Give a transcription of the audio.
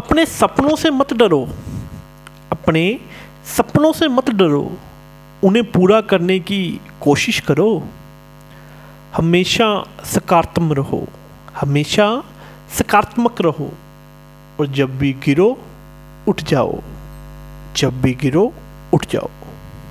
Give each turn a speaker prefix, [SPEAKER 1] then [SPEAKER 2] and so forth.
[SPEAKER 1] अपने सपनों से मत डरो। अपने सपनों से मत डरो। उन्हें पूरा करने की कोशिश करो। हमेशा सकारात्मक रहो। हमेशा सकारात्मक रहो और जब भी गिरो, उठ जाओ। जब भी गिरो, उठ जाओ।